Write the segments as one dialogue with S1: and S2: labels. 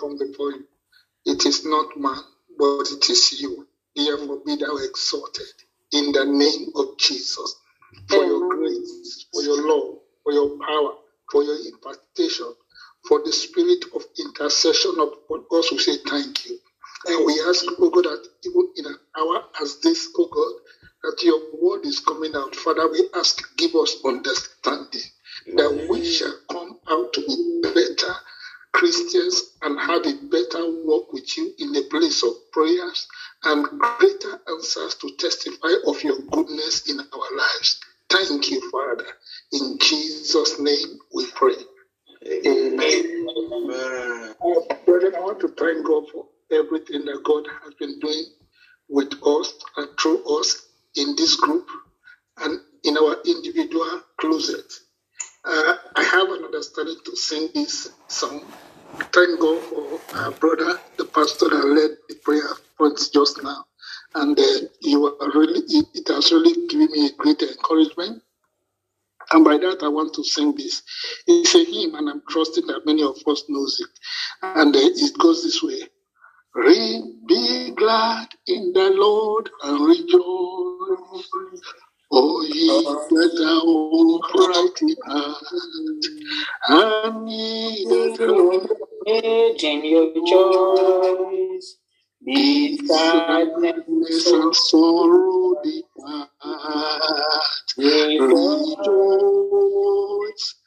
S1: come before you. It is not man, but it is you. Therefore, be thou exalted in the name of Jesus for your grace, for your love, for your power, for your impartation, for the spirit of intercession upon us. We say thank you. And we ask, oh God, that even in an hour as this, oh God, that your word is coming out. Father, we ask, give us understanding that we shall come out to be better Christians and have a better walk with you in the place of prayers and greater answers to testify of your goodness in our lives. Thank you, Father. In Jesus' name we pray. Amen. Amen. Uh, brethren, I want to thank God for everything that God has been doing with us and through us in this group and in our individual closet. Uh, I have an understanding to sing this song. Thank God for our brother, the pastor that led the prayer points just now. And uh, you are really, it, it has really given me a great encouragement. And by that, I want to sing this. It's a hymn, and I'm trusting that many of us knows it. And uh, it goes this way. Be glad in the Lord and rejoice. O ye that are upright in heart, and ye that
S2: Age in your choice. Be sadness
S1: and sorrow depart. Rejoice,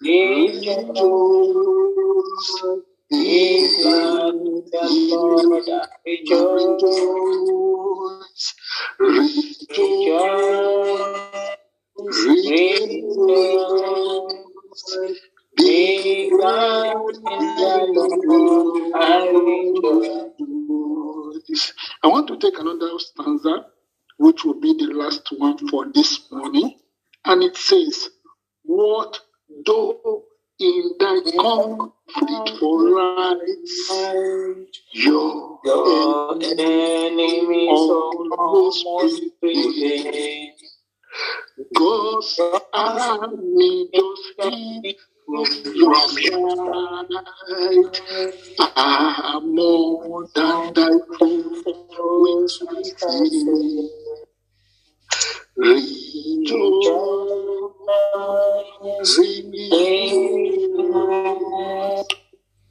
S1: rejoice. In the Lord rejoice. Rejoice, I want to take another stanza, which will be the last one for this morning. And it says, What though in thy conflict for rights, your,
S2: Your enemies almost prevail.
S1: God's army does keep from your side are more than foes within. Rejoice, rejoice,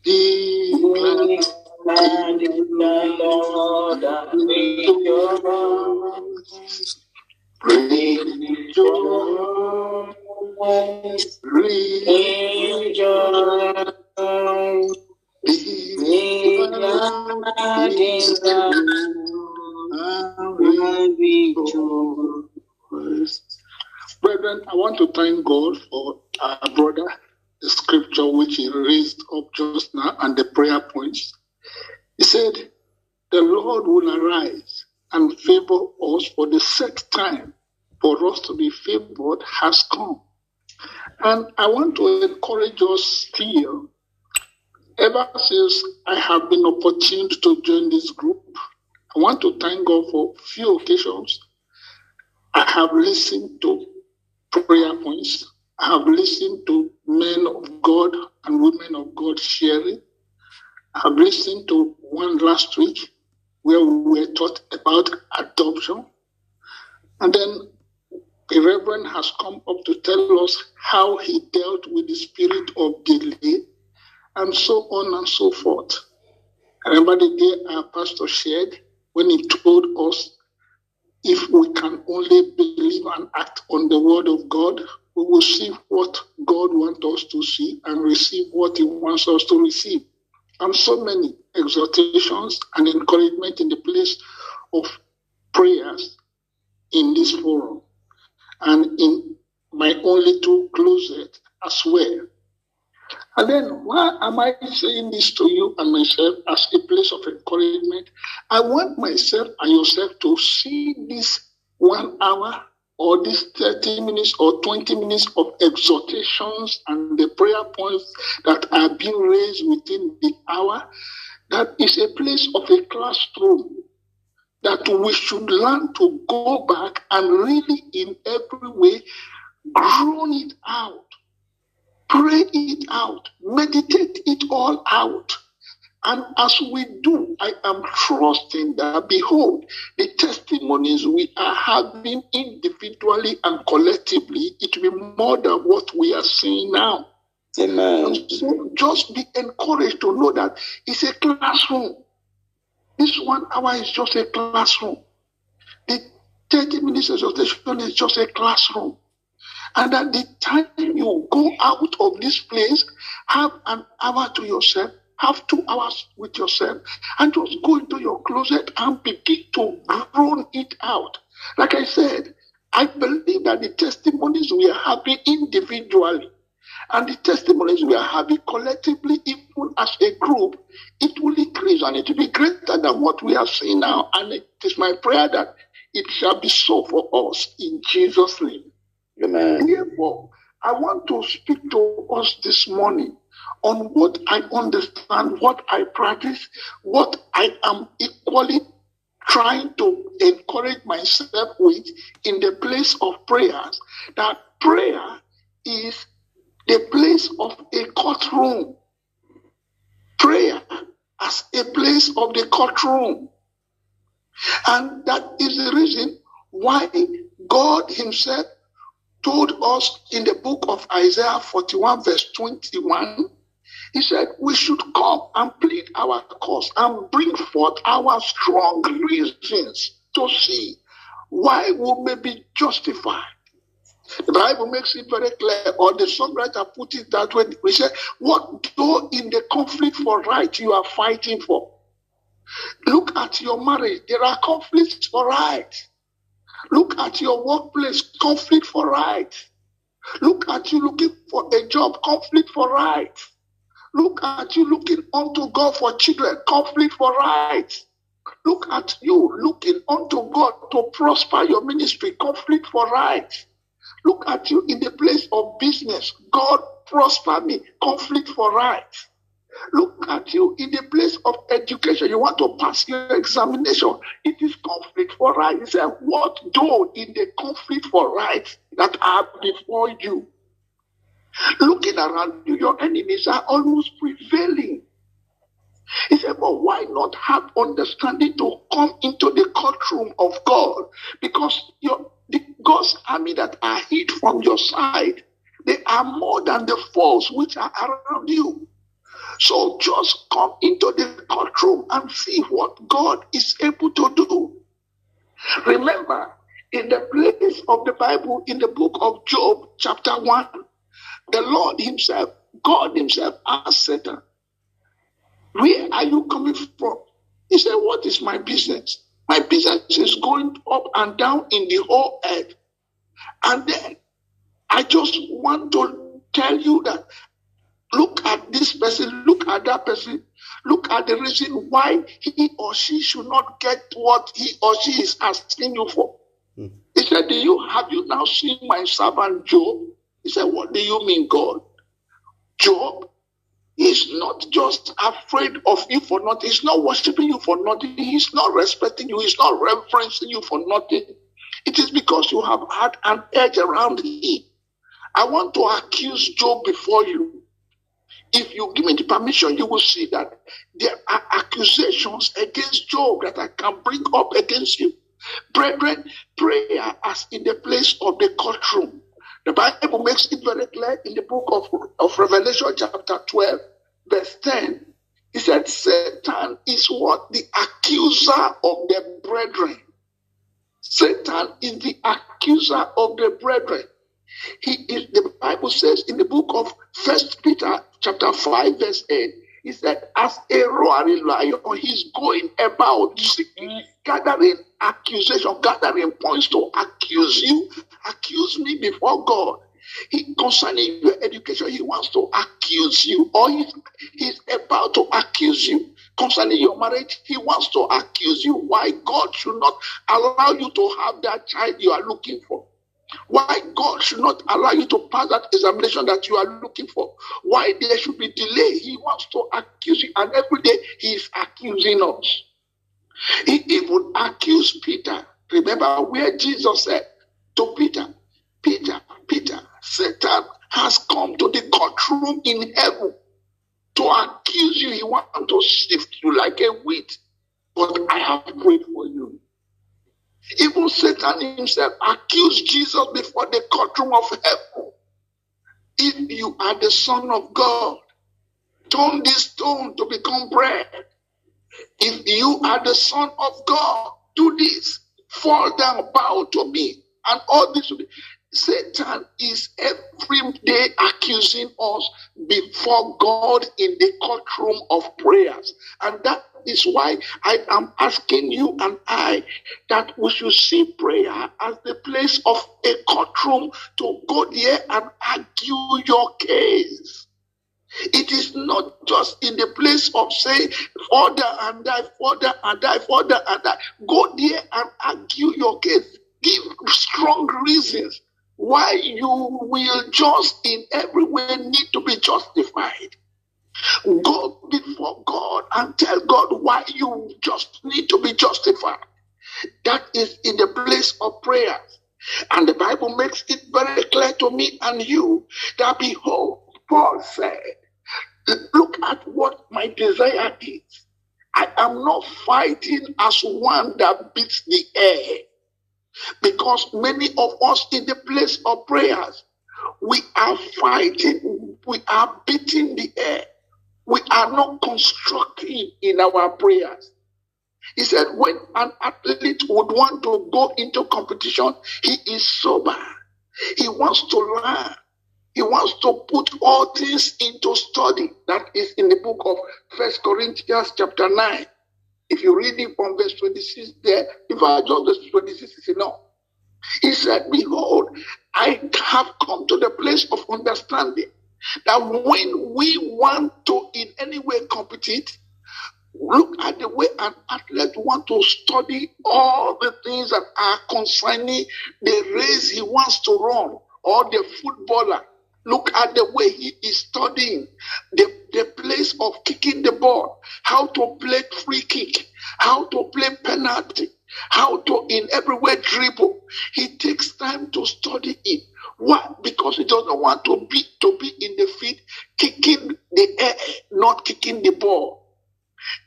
S1: be glad
S2: in the Lord.
S1: Brethren, I want to thank God for our brother, the scripture which he raised up just now, and the prayer points. He said, The Lord will arise and favor us for the set time for us to be favored has come. And I want to encourage us still. Ever since I have been opportune to join this group, I want to thank God for few occasions. I have listened to prayer points. I have listened to men of God and women of God sharing. I have listened to one last week where we were taught about adoption. And then a reverend has come up to tell us how he dealt with the spirit of delay and so on and so forth. I remember the day our pastor shared when he told us if we can only believe and act on the word of God, we will see what God wants us to see and receive what he wants us to receive. And so many exhortations and encouragement in the place of prayers in this forum and in my own little closet as well. And then, why am I saying this to you and myself as a place of encouragement? I want myself and yourself to see this one hour or this 30 minutes or 20 minutes of exhortations and the prayer points that are being raised within the hour. That is a place of a classroom that we should learn to go back and really, in every way, groan it out, pray it out, meditate it all out,
S3: And as we do, I am trusting that, behold, the testimonies we are having individually and collectively, it will be more than what we are seeing now.
S4: Amen.
S3: So just be encouraged to know that it's a classroom. This one hour is just a classroom. The 30 minutes exhortation is just a classroom. And at the time you go out of this place, have an hour to yourself, have two hours with yourself, and just go into your closet and begin to groan it out. Like I said, I believe that the testimonies we are having individually and the testimonies we are having collectively, even as a group, it will increase and it will be greater than what we are seeing now. And it is my prayer that it shall be so for us in Jesus' name.
S4: Amen.
S3: Therefore, I want to speak to us this morning on what I understand, what I practice, what I am equally trying to encourage myself with in the place of prayers. That prayer is the place of a courtroom. Prayer as a place of the courtroom. And that is the reason why God Himself told us in the book of Isaiah 41, verse 21, He said, We should come and plead our cause and bring forth our strong reasons to see why we may be justified. The Bible makes it very clear, or the songwriter put it that way. We say, What though in the conflict for right you are fighting for? Look at your marriage, there are conflicts for right. Look at your workplace, conflict for right. Look at you looking for a job, conflict for right. Look at you looking unto God for children, conflict for right. Look at you looking unto God to prosper your ministry, conflict for right. Look at you in the place of business, God prosper me, conflict for right. Look at you in the place of education. You want to pass your examination. It is conflict for right. He said, What though in the conflict for right that are before you? Looking around you, your enemies are almost prevailing. He said, But why not have understanding to come into the courtroom of God? Because your the God's army that are hid from your side, they are more than the foes which are around you. So just come into the courtroom and see what God is able to do. Remember, in the place of the Bible, in the book of Job, chapter 1, the Lord Himself, God Himself asked Satan, Where are you coming from? He said, What is my business? My business is going up and down in the whole earth. And then I just want to tell you that look at this person, look at that person, look at the reason why he or she should not get what he or she is asking you for.
S4: Hmm.
S3: He said, Do you have you now seen my servant Job? He said, What do you mean, God? Job is not just afraid of you for nothing. He's not worshiping you for nothing. He's not respecting you. He's not reverencing you for nothing. It is because you have had an edge around him. I want to accuse Job before you. If you give me the permission, you will see that there are accusations against Job that I can bring up against you. Brethren, prayer as in the place of the courtroom. The Bible makes it very clear in the book of, of Revelation, chapter 12, verse 10. He said, Satan is what? The accuser of the brethren. Satan is the accuser of the brethren. He is, the Bible says in the book of First Peter, chapter 5, verse 8, he said, as a roaring lion, or he's going about mm-hmm. seeking, gathering accusation, gathering points to accuse you, accuse me before God. He concerning your education, he wants to accuse you, or he's, he's about to accuse you. Concerning your marriage, he wants to accuse you why God should not allow you to have that child you are looking for. Why God should not allow you to pass that examination that you are looking for. Why there should be delay. He wants to accuse you. And every day he is accusing us. He even accused Peter. Remember where Jesus said to Peter, Peter, Peter, Satan has come to the courtroom in heaven to accuse you. He wants to sift you like a wheat. But I have prayed for you. Even Satan himself accused Jesus before the courtroom of heaven. If you are the Son of God, turn this stone to become bread. If you are the Son of God, do this. Fall down, bow to me. And all this. Satan is every day accusing us before God in the courtroom of prayers. And that is why I am asking you and I that we should see prayer as the place of a courtroom to go there and argue your case. It is not just in the place of saying, further and die, further and die, further and die. Go there and argue your case. Give strong reasons why you will just in every way need to be justified. Go before God and tell God why you just need to be justified. That is in the place of prayer. And the Bible makes it very clear to me and you that behold, Paul said, look at what my desire is. I am not fighting as one that beats the air. Because many of us in the place of prayers, we are fighting, we are beating the air. We are not constructing in our prayers. He said, when an athlete would want to go into competition, he is sober. He wants to learn. He wants to put all things into study. That is in the book of First Corinthians chapter 9. If you read it from verse 26 there, if I just verse 26 is enough. He said, Behold, I have come to the place of understanding that when we want to in any way compete, look at the way an athlete want to study all the things that are concerning the race he wants to run, or the footballer. Look at the way he is studying the, the place of kicking the ball, how to play free kick, how to play penalty, how to in every way dribble. He takes time to study it. Why? Because he doesn't want to be to be in the field kicking the air, not kicking the ball.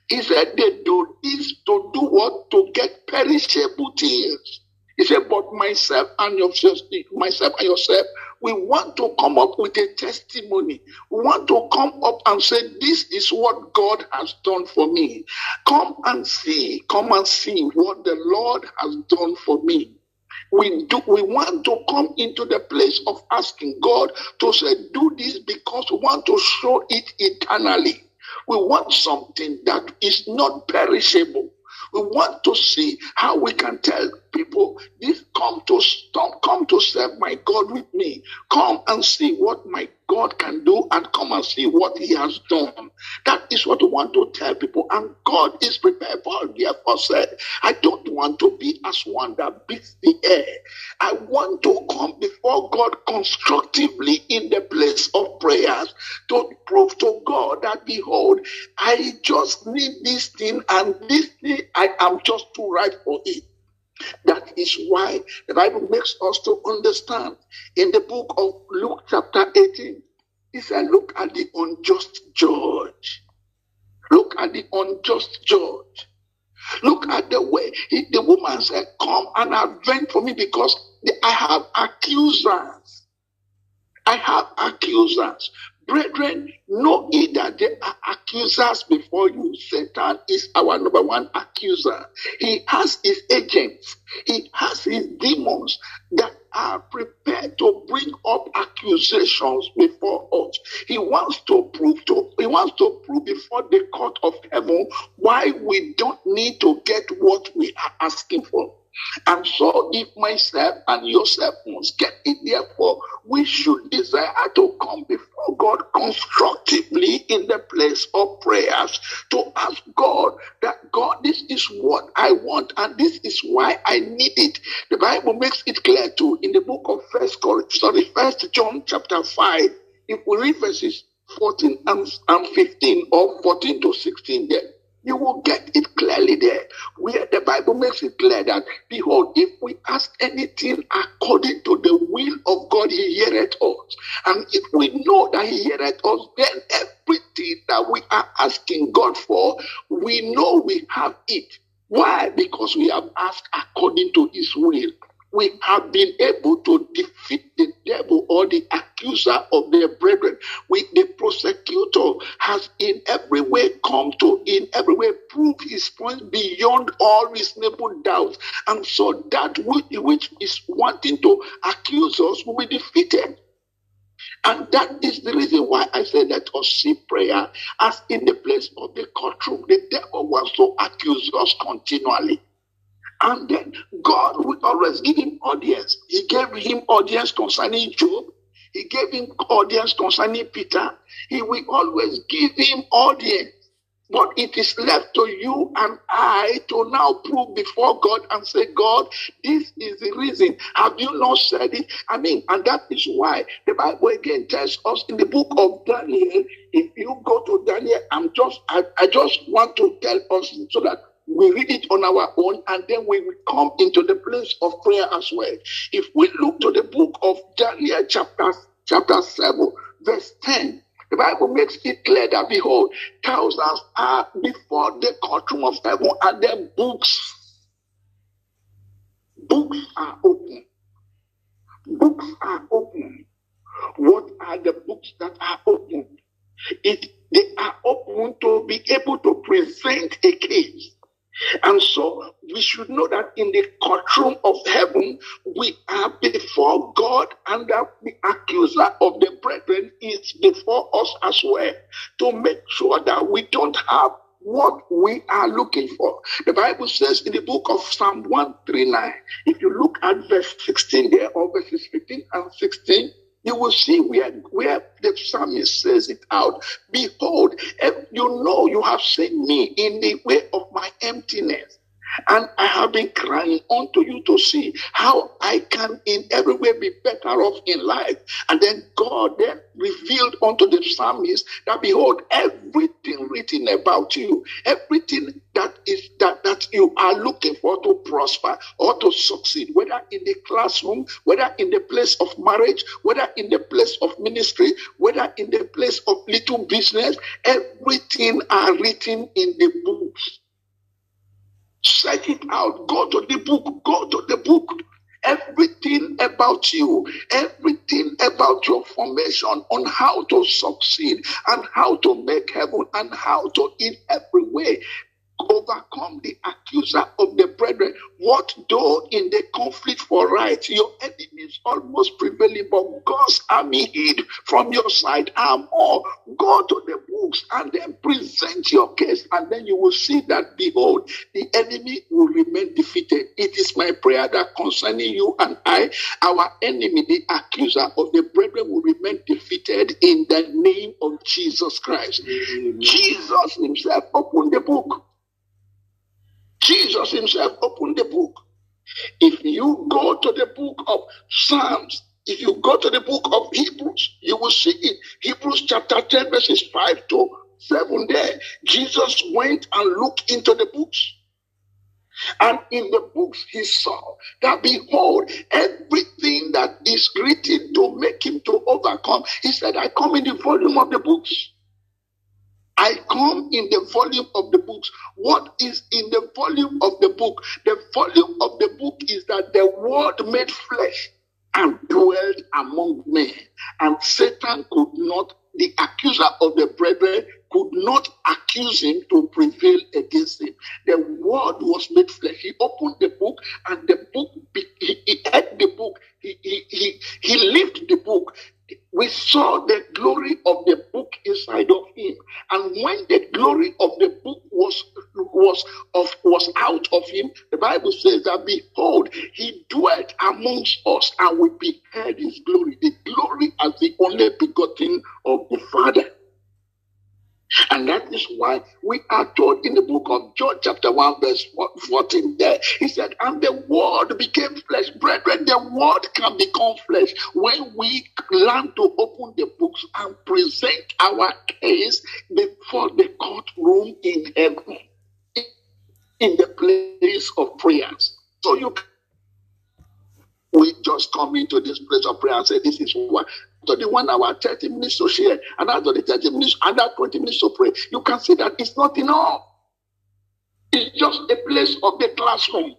S3: He said they do this to do what? To get perishable things. He said, but myself and yourself, myself and yourself, we want to come up with a testimony. We want to come up and say, this is what God has done for me. Come and see, come and see what the Lord has done for me. We do we want to come into the place of asking God to say, do this because we want to show it eternally. We want something that is not perishable. We want to see how we can tell people this come to stop, come to serve my God with me. Come and see what my God can do and come and see what he has done. That is what we want to tell people. And God is prepared. Paul therefore said, I don't want to be as one that beats the air. I want to come before God constructively in the place of prayers to prove to God that behold, I just need this thing and this thing, I am just too right for it. That is why the Bible makes us to understand in the book of Luke, chapter 18, he said, Look at the unjust judge. Look at the unjust judge. Look at the way he, the woman said, Come and avenge for me because I have accusers. I have accusers. Brethren, know ye that are accusers before you. Satan is our number one accuser. He has his agents, he has his demons that are prepared to bring up accusations before us. He wants to prove to he wants to prove before the court of heaven why we don't need to get what we are asking for. And so, if myself and yourself must get it, therefore, we should desire to come before God constructively in the place of prayers to ask God that God, this is what I want and this is why I need it. The Bible makes it clear too in the book of First, Corinthians, sorry, First John chapter five. If we read verses 14 and, and 15 or 14 to 16 there, You will get it clearly there, where the Bible makes it clear that, behold, if we ask anything according to the will of God, He heareth us. And if we know that He heareth us, then everything that we are asking God for, we know we have it. Why? Because we have asked according to His will we have been able to defeat the devil or the accuser of their brethren. We, the prosecutor has in every way come to in every way prove his point beyond all reasonable doubt. And so that which, which is wanting to accuse us will be defeated. And that is the reason why I say that us see prayer as in the place of the courtroom. The devil wants to accuse us continually. And then God will always give him audience. He gave him audience concerning Job. He gave him audience concerning Peter. He will always give him audience. But it is left to you and I to now prove before God and say, God, this is the reason. Have you not said it? I mean, and that is why the Bible again tells us in the book of Daniel. If you go to Daniel, I'm just I, I just want to tell us so that we read it on our own and then we will come into the place of prayer as well. If we look to the book of Daniel, chapter, chapter 7, verse 10, the Bible makes it clear that behold, thousands are before the courtroom of heaven and their books. Books are open. Books are open. What are the books that are open? It they are open to be able to present a case. And so we should know that in the courtroom of heaven, we are before God, and that the accuser of the brethren is before us as well to make sure that we don't have what we are looking for. The Bible says in the book of Psalm 139, if you look at verse 16 there, or verses 15 and 16, you will see where, where the psalmist says it out. Behold, eh, you know you have seen me in the way of my emptiness. And I have been crying unto you to see how I can in every way be better off in life. And then God then revealed unto the psalmist that behold, everything written about you, everything that is that, that you are looking for to prosper or to succeed, whether in the classroom, whether in the place of marriage, whether in the place of ministry, whether in the place of little business, everything are written in the books Check it out. Go to the book. Go to the book. Everything about you, everything about your formation on how to succeed and how to make heaven and how to, in every way, overcome the accuser of the brethren. What though in the conflict for right, your enemies almost prevailing, but God's army hid from your side are more. Go to the books and then present your case, and then you will see that behold, the enemy will remain defeated. It is my prayer that concerning you and I, our enemy, the accuser of the brethren, will remain defeated in the name of Jesus Christ. Jesus himself opened the book Jesus himself opened the book. If you go to the book of Psalms, if you go to the book of Hebrews, you will see it. Hebrews chapter 10, verses 5 to 7 there. Jesus went and looked into the books. And in the books he saw that behold, everything that is written to make him to overcome. He said, I come in the volume of the books. I come in the volume of the books. What is in the volume of the book? The volume of the book is that the word made flesh and dwelled among men. And Satan could not, the accuser of the brethren could not accuse him to prevail against him. The word was made flesh. He opened the book and the book, he, he had the book, he, he, he, he lifted the book we saw the glory of the book inside of him. And when the glory of the book was was of was out of him the bible says that behold he dwelt amongst us and we beheld his glory. The glory as the only begotten of the father and that is why we are told in the book of John, chapter 1, verse 14, there, he said, And the word became flesh. Brethren, the word can become flesh when we learn to open the books and present our case before the courtroom in heaven. in the place of prayers. So you we just come into this place of prayer and say, This is what to the one hour, 30 minutes to share, and after the 30 minutes, another 20 minutes to pray. You can see that it's not enough. It's just a place of the classroom.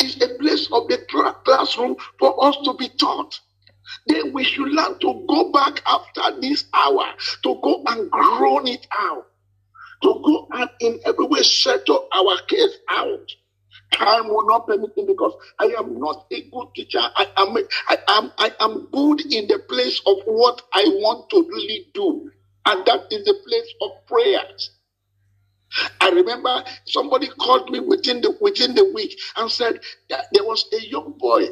S3: It's a place of the classroom for us to be taught. Then we should learn to go back after this hour to go and groan it out, to go and in every way settle our case out. Time will not permit me because I am not a good teacher. I am, I am, I am good in the place of what I want to really do, and that is the place of prayers. I remember somebody called me within the within the week and said that there was a young boy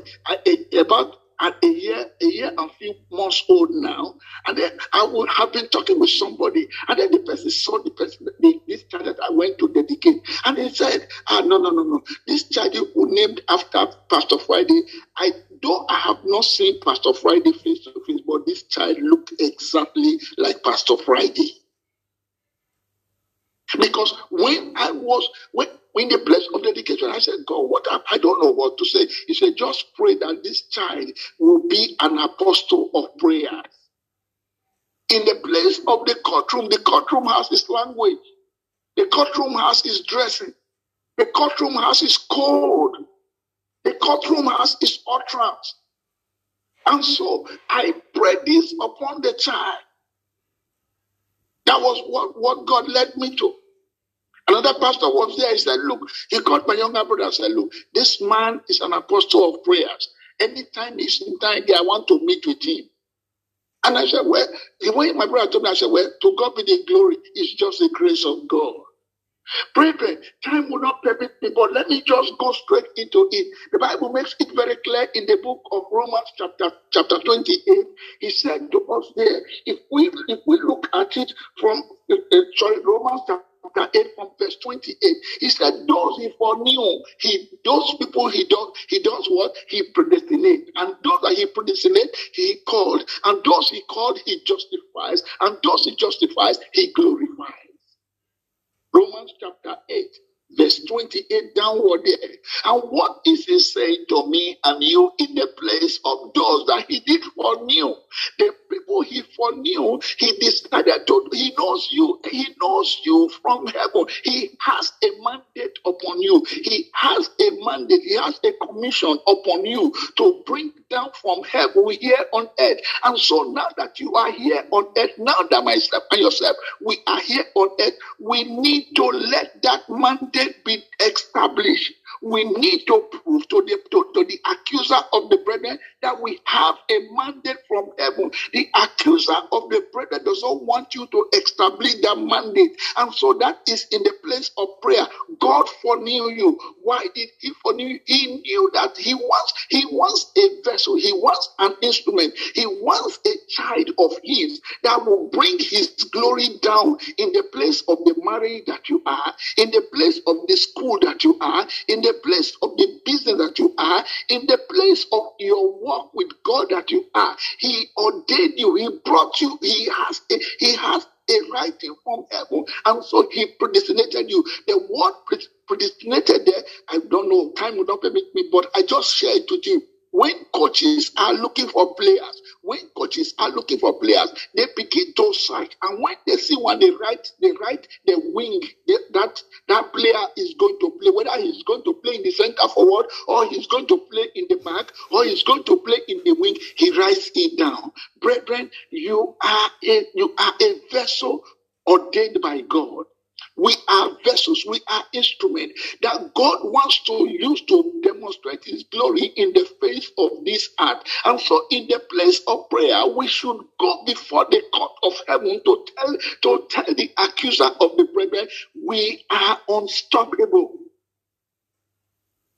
S3: about at a year, a year and few months old now, and then I would have been talking with somebody, and then the person saw the person, the, this child that I went to dedicate, and he said, "Ah, no, no, no, no, this child who named after Pastor Friday, I though I have not seen Pastor Friday face to face, but this child looked exactly like Pastor Friday." Because when I was when in the place of dedication, I said, God, what I don't know what to say. He said, just pray that this child will be an apostle of prayer. In the place of the courtroom, the courtroom has its language. The courtroom has its dressing. The courtroom has its code. The courtroom has its utterance. And so I pray this upon the child. That was what, what God led me to. Another pastor was there. He said, Look, he called my younger brother and said, Look, this man is an apostle of prayers. Anytime he's in time, I want to meet with him. And I said, Well, when my brother told me, I said, Well, to God be the glory. It's just the grace of God. Brethren, time will not permit me, but let me just go straight into it. The Bible makes it very clear in the book of Romans, chapter chapter 28. He said to us there, if we if we look at it from uh, uh sorry, Romans chapter chapter 8 from verse 28. He said, Those he foreknew, he those people he does, he does what? He predestinate. And those that he predestinate, he called. And those he called, he justifies. And those he justifies, he glorifies. Romans chapter 8 verse 28 downward there. And what is he saying to me and you in the place of those that he did foreknew? The people he foreknew, he decided to, he knows you, he knows you from heaven. He has a mandate upon you. He has a mandate, he has a commission upon you to bring down from heaven here on earth. And so now that you are here on earth, now that myself and yourself, we are here on earth, we need to let that mandate be established we need to prove to the, to, to the accuser of the brethren that we have a mandate from heaven. The accuser of the brethren does not want you to establish that mandate. And so that is in the place of prayer. God foreknew you. Why did he foreknew you? He knew that he wants, he wants a vessel, he wants an instrument, he wants a child of his that will bring his glory down in the place of the marriage that you are, in the place of the school that you are, in the place of the business that you are, in the place of your walk with God that you are. He ordained you, He brought you, He has a, He has a writing from heaven, and so He predestinated you. The word predestinated there, I don't know, time would not permit me, but I just share it with you. When coaches are looking for players, when coaches are looking for players, they begin to search, and when they see one, they write, they write the wing that that player is going to play, whether he's going to play in the center forward, or he's going to play in the back, or he's going to play in the wing. He writes it down. Brethren, you are a you are a vessel ordained by God we are vessels, we are instruments that God wants to use to demonstrate His glory in the face of this earth. And so, in the place of prayer, we should go before the court of heaven to tell to tell the accuser of the brethren, we are unstoppable.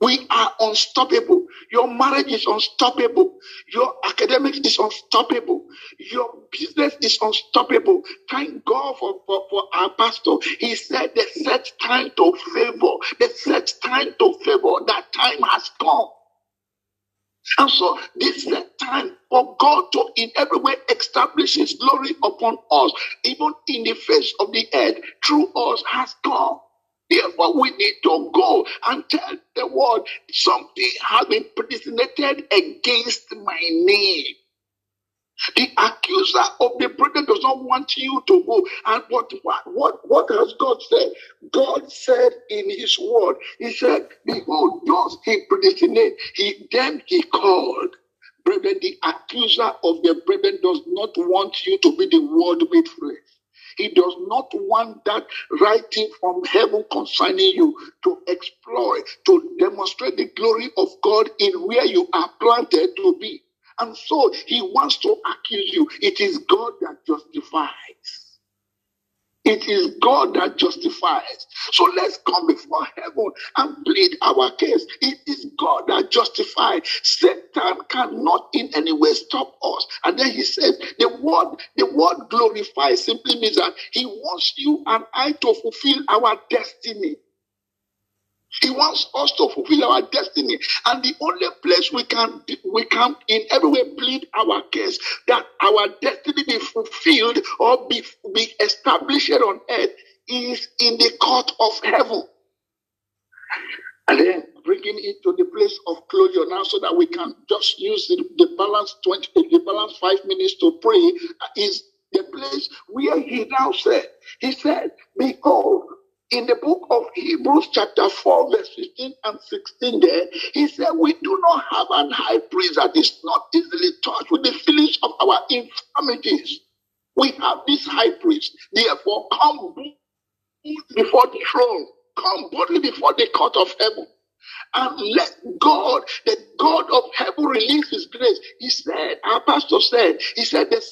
S3: We are unstoppable. Your marriage is unstoppable. Your academics is unstoppable. Your business is unstoppable. Thank God for, for, for our pastor. He said the set time to favor, the set time to favor, that time has come. And so this is the time for God to in every way establish his glory upon us, even in the face of the earth, through us has come. Therefore, we need to go and tell the world something has been predestinated against my name. The accuser of the brethren does not want you to go. And what, what, what has God said? God said in his word, he said, behold, those he predestinated, he, then he called. Brethren, the accuser of the brethren does not want you to be the word made flesh. He does not want that writing from heaven concerning you to exploit, to demonstrate the glory of God in where you are planted to be. And so he wants to accuse you. It is God that justifies. It is God that justifies. So let's come before heaven and plead our case. It is God that justifies. Satan cannot in any way stop us. And then he says, the word, the word glorify simply means that he wants you and I to fulfill our destiny. He wants us to fulfill our destiny. And the only place we can we can in every way plead our case that our destiny be fulfilled or be, be established on earth is in the court of heaven. And then bringing it to the place of closure now so that we can just use the, the balance 20 the balance five minutes to pray is the place where he now said, he said, Behold, in the book of Hebrews, chapter 4, verse 15 and 16, there, he said, We do not have an high priest that is not easily touched with the feelings of our infirmities. We have this high priest. Therefore, come before the throne, come boldly before the court of heaven and let God, the God of heaven, release his grace. He said, our pastor said, he said, the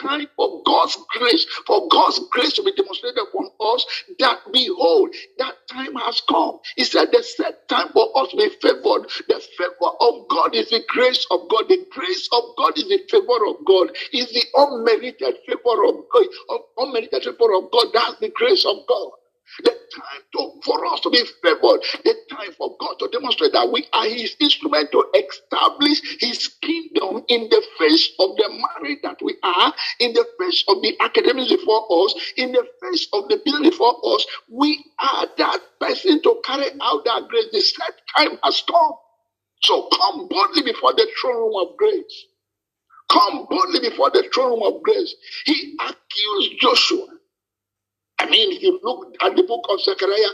S3: time for God's grace, for God's grace to be demonstrated upon us, that behold, that time has come. He said, the set time for us to be favored. The favor of God is the grace of God. The grace of God is the favor of God. Is the unmerited favor of God. Unmerited favor of God. That's the grace of God. The time to, for us to be favored, the time for God to demonstrate that we are His instrument to establish His kingdom in the face of the marriage that we are, in the face of the academics before us, in the face of the building before us. We are that person to carry out that grace. The set time has come. So come boldly before the throne room of grace. Come boldly before the throne room of grace. He accused Joshua I mean, if you look at the book of Zechariah,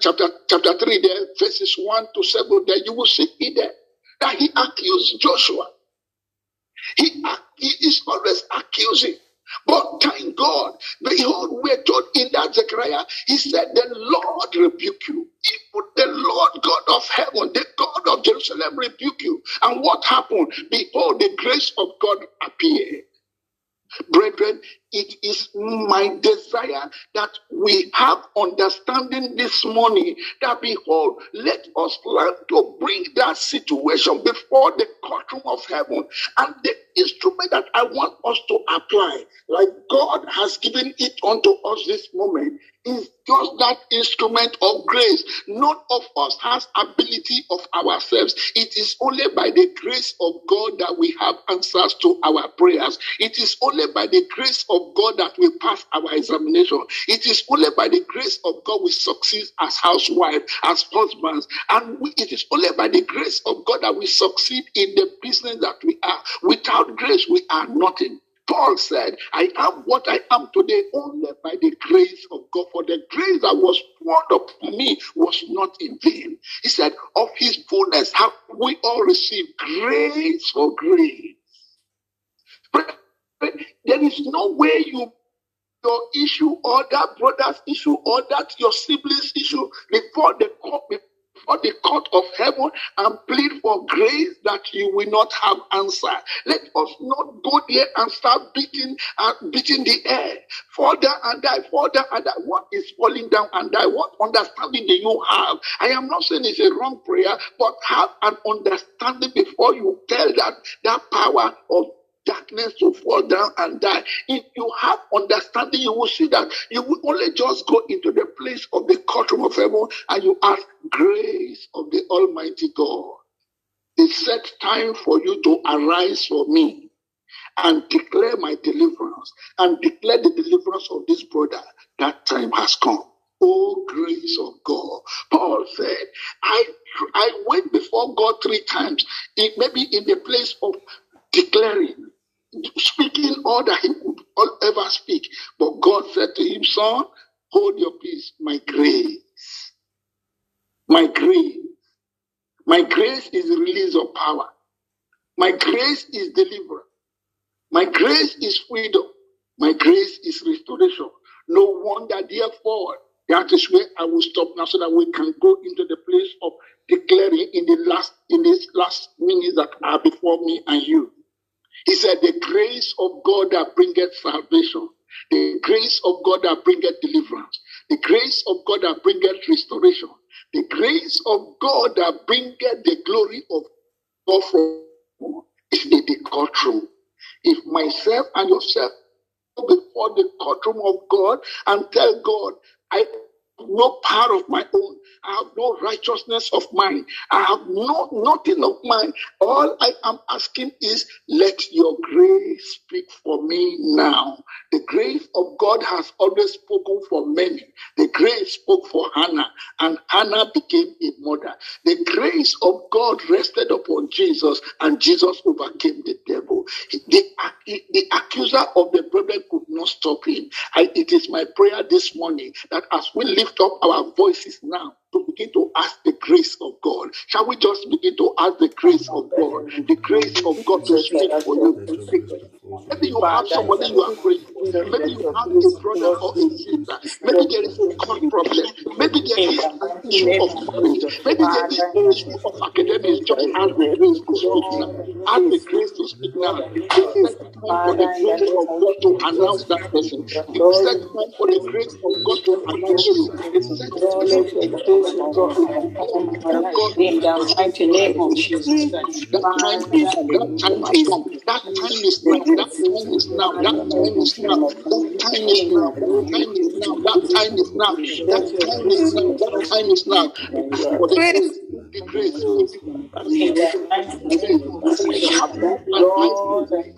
S3: chapter, chapter 3, there, verses 1 to 7, there, you will see it there that he accused Joshua. He, he is always accusing. But thank God, behold, we're told in that Zechariah, he said, The Lord rebuke you. Even The Lord God of heaven, the God of Jerusalem rebuke you. And what happened? Behold, the grace of God appeared. Brethren, it is my desire that we have understanding this morning that behold, let us learn to bring that situation before the courtroom of heaven. And the instrument that I want us to apply, like God has given it unto us this moment, is just that instrument of grace. None of us has ability of ourselves. It is only by the grace of God that we have answers to our prayers. It is only by the grace of God that we pass our examination. It is only by the grace of God we succeed as housewives, as husbands. And we, it is only by the grace of God that we succeed in the business that we are. Without grace, we are nothing. Paul said, I am what I am today only by the grace of God. For the grace that was poured upon me was not in vain. He said, Of his fullness have we all received grace for grace. There is no way you your issue or that brother's issue or that your sibling's issue before the court before the court of heaven and plead for grace that you will not have answer. Let us not go there and start beating and uh, beating the air. Fall down and die, fall down and die. What is falling down and die? What understanding do you have? I am not saying it's a wrong prayer, but have an understanding before you tell that that power of darkness to fall down and die. If you have understanding, you will see that you will only just go into the place of the courtroom of heaven and you ask grace of the Almighty God. It's set time for you to arise for me and declare my deliverance and declare the deliverance of this brother. That time has come. Oh, grace of God. Paul said, I, I went before God three times, it maybe in the place of declaring, speaking all that he could ever speak. But God said to him, Son, hold your peace. My grace, my grace, my grace is release of power. My grace is deliverance. My grace is freedom. My grace is restoration. No wonder, therefore, that is where I will stop now so that we can go into the place of declaring in the last in these last minutes that are before me and you. He said, The grace of God that bringeth salvation, the grace of God that bringeth deliverance, the grace of God that bringeth restoration, the grace of God that bringeth the glory of God from is in the courtroom. If myself and yourself go before the courtroom of God and tell God, I no power of my own. I have no righteousness of mine. I have no nothing of mine. All I am asking is, let your grace speak for me now. The grace of God has always spoken for many. The grace spoke for Hannah, and Hannah became a mother. The grace of God rested upon Jesus, and Jesus overcame the devil. The, the accuser of the brethren could not stop him. I, it is my prayer this morning that as we lift up our voices now, to begin to ask the grace of God. Shall we just begin to ask the grace of God? The grace of God to speak for you. Maybe you have somebody you are praying for. Maybe you have a brother or a sister. Maybe there is a court problem. Maybe there is an issue of marriage. Maybe there is an issue of academics. Just ask the grace to speak now. Ask the grace to speak now. It's set time for the grace of God to announce that person. It's set time for the grace of God to announce you. It's set time for the grace of God.
S5: In the mighty name of Jesus.
S3: That time, is that time has come. That time is now. That time is now. That time is now. That time is now. That time is now. That time is now. That time is now. That time is now. The grace,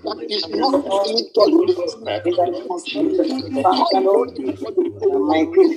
S3: that is not tolerant. My grace,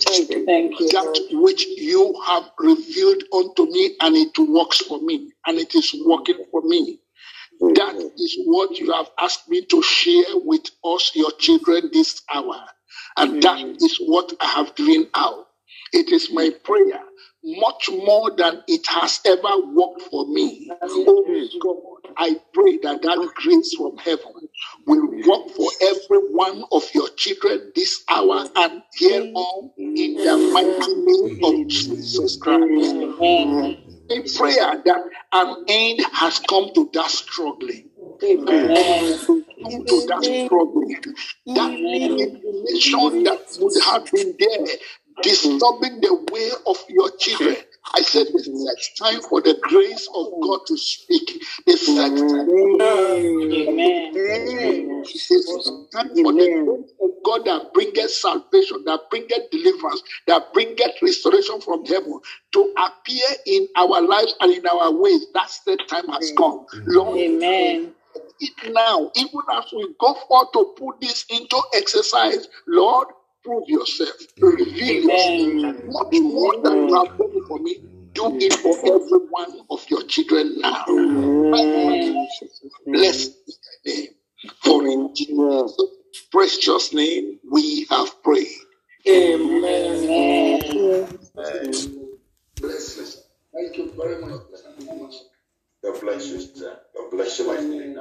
S3: Thank you. That which you have revealed unto me, and it works for me, and it is working for me. That mm-hmm. is what you have asked me to share with us, your children, this hour. And that mm-hmm. is what I have given out. It is my mm-hmm. prayer, much more than it has ever worked for me. Oh God, I pray that that grace from heaven will work for every one of your children this hour and here on in the mighty name of Jesus Christ. A prayer that an end has come to that struggling.
S5: Amen.
S3: Come to that struggling. That manipulation that would have been there, disturbing the way of your children. I said it's time for the grace of God to speak. It's next time.
S5: Amen.
S3: It's time for the grace of God that bringeth salvation, that bringeth deliverance, that bringeth restoration from heaven to appear in our lives and in our ways. That's the time has come. Lord,
S5: Amen.
S3: it now, even as we go forth to put this into exercise, Lord, prove yourself, reveal yourself. Much more than you have done for me, do it for every one of your children now. Bless thy name. For in Jesus' precious name we have prayed.
S5: Amen.
S3: Bless you. Thank you very much.
S2: God bless you, sir. God bless you, my friend.